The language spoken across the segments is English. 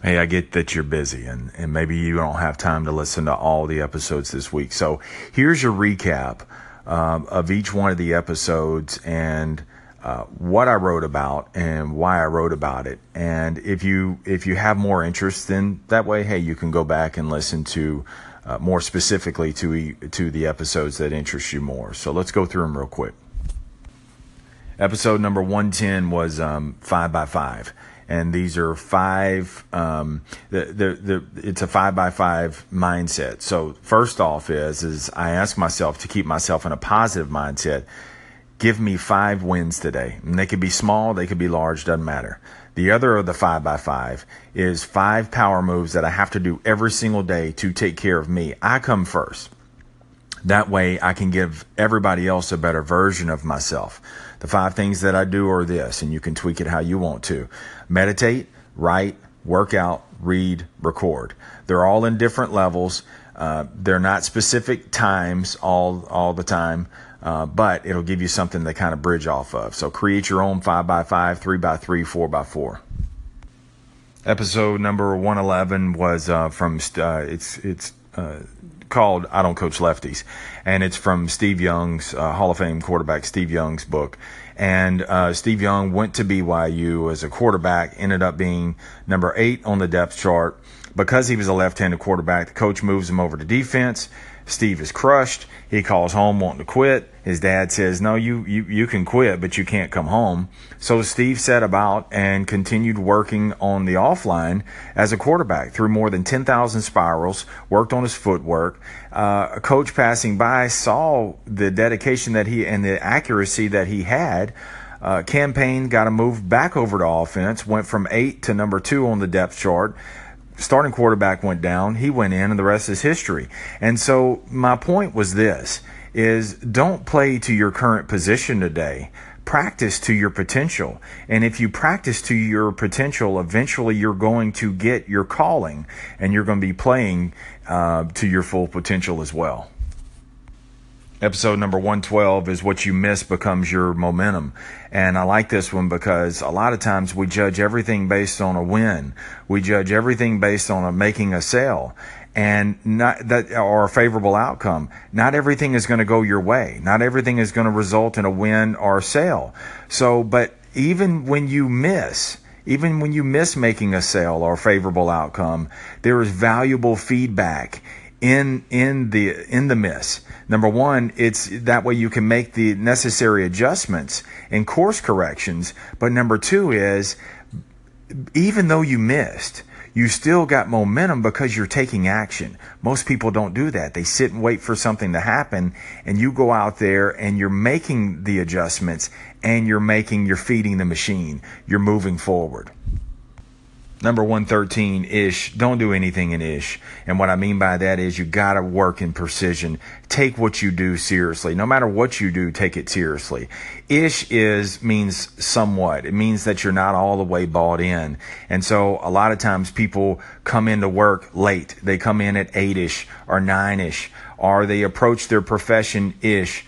Hey, I get that you're busy and, and maybe you don't have time to listen to all the episodes this week. So here's your recap um, of each one of the episodes and uh, what I wrote about and why I wrote about it. And if you if you have more interest, then that way, hey, you can go back and listen to uh, more specifically to to the episodes that interest you more. So let's go through them real quick. Episode number 110 was um, five by five and these are five. Um, the, the, the, it's a five by five mindset. So first off is is I ask myself to keep myself in a positive mindset. Give me five wins today, and they could be small, they could be large, doesn't matter. The other of the five by five is five power moves that I have to do every single day to take care of me. I come first. That way I can give everybody else a better version of myself. The five things that I do are this, and you can tweak it how you want to meditate, write, work out, read, record. They're all in different levels. Uh, they're not specific times all all the time, uh, but it'll give you something to kind of bridge off of. So create your own five by five, three by three, four by four. Episode number one eleven was uh, from uh, it's it's uh, called I Don't Coach Lefties, and it's from Steve Young's uh, Hall of Fame quarterback Steve Young's book. And uh, Steve Young went to BYU as a quarterback, ended up being number eight on the depth chart because he was a left-handed quarterback. The coach moves him over to defense. Steve is crushed. He calls home wanting to quit. His dad says, No, you, you, you can quit, but you can't come home. So Steve set about and continued working on the offline as a quarterback through more than 10,000 spirals, worked on his footwork. Uh, a coach passing by saw the dedication that he and the accuracy that he had. Uh, campaign got a move back over to offense, went from eight to number two on the depth chart starting quarterback went down, he went in, and the rest is history. And so my point was this is don't play to your current position today. Practice to your potential. And if you practice to your potential, eventually you're going to get your calling and you're going to be playing uh, to your full potential as well. Episode number 112 is what you miss becomes your momentum. And I like this one because a lot of times we judge everything based on a win. We judge everything based on a making a sale and not that or a favorable outcome. Not everything is going to go your way. Not everything is going to result in a win or a sale. So, but even when you miss, even when you miss making a sale or a favorable outcome, there is valuable feedback in in the in the miss. Number one, it's that way you can make the necessary adjustments and course corrections. But number two is even though you missed, you still got momentum because you're taking action. Most people don't do that. They sit and wait for something to happen and you go out there and you're making the adjustments and you're making, you're feeding the machine. You're moving forward number 113 ish. Don't do anything in ish. And what i mean by that is you got to work in precision. Take what you do seriously. No matter what you do take it seriously. Ish is means somewhat. It means that you're not all the way bought in. And so a lot of times people come into work late. They come in at 8ish or 9ish or they approach their profession ish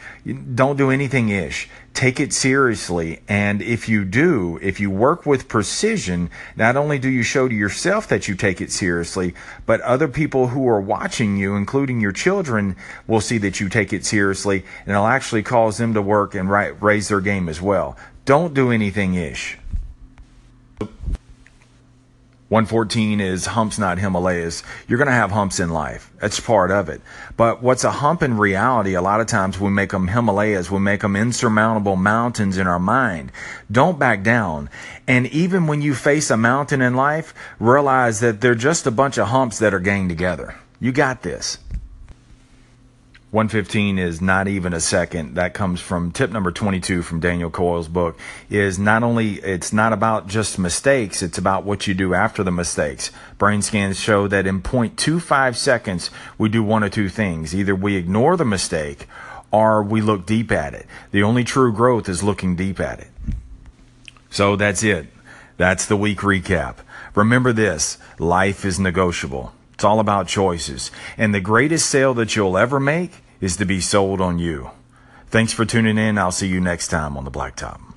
don't do anything ish take it seriously. And if you do, if you work with precision, not only do you show to yourself that you take it seriously, but other people who are watching you, including your children, will see that you take it seriously and it'll actually cause them to work and raise their game as well. Don't do anything ish. 114 is humps, not Himalayas. You're going to have humps in life. That's part of it. But what's a hump in reality? A lot of times we make them Himalayas. We make them insurmountable mountains in our mind. Don't back down. And even when you face a mountain in life, realize that they're just a bunch of humps that are ganged together. You got this. 115 is not even a second. That comes from tip number 22 from Daniel Coyle's book is not only, it's not about just mistakes, it's about what you do after the mistakes. Brain scans show that in 0.25 seconds, we do one or two things. Either we ignore the mistake or we look deep at it. The only true growth is looking deep at it. So that's it. That's the week recap. Remember this, life is negotiable. It's all about choices. And the greatest sale that you'll ever make is to be sold on you. Thanks for tuning in. I'll see you next time on the Blacktop.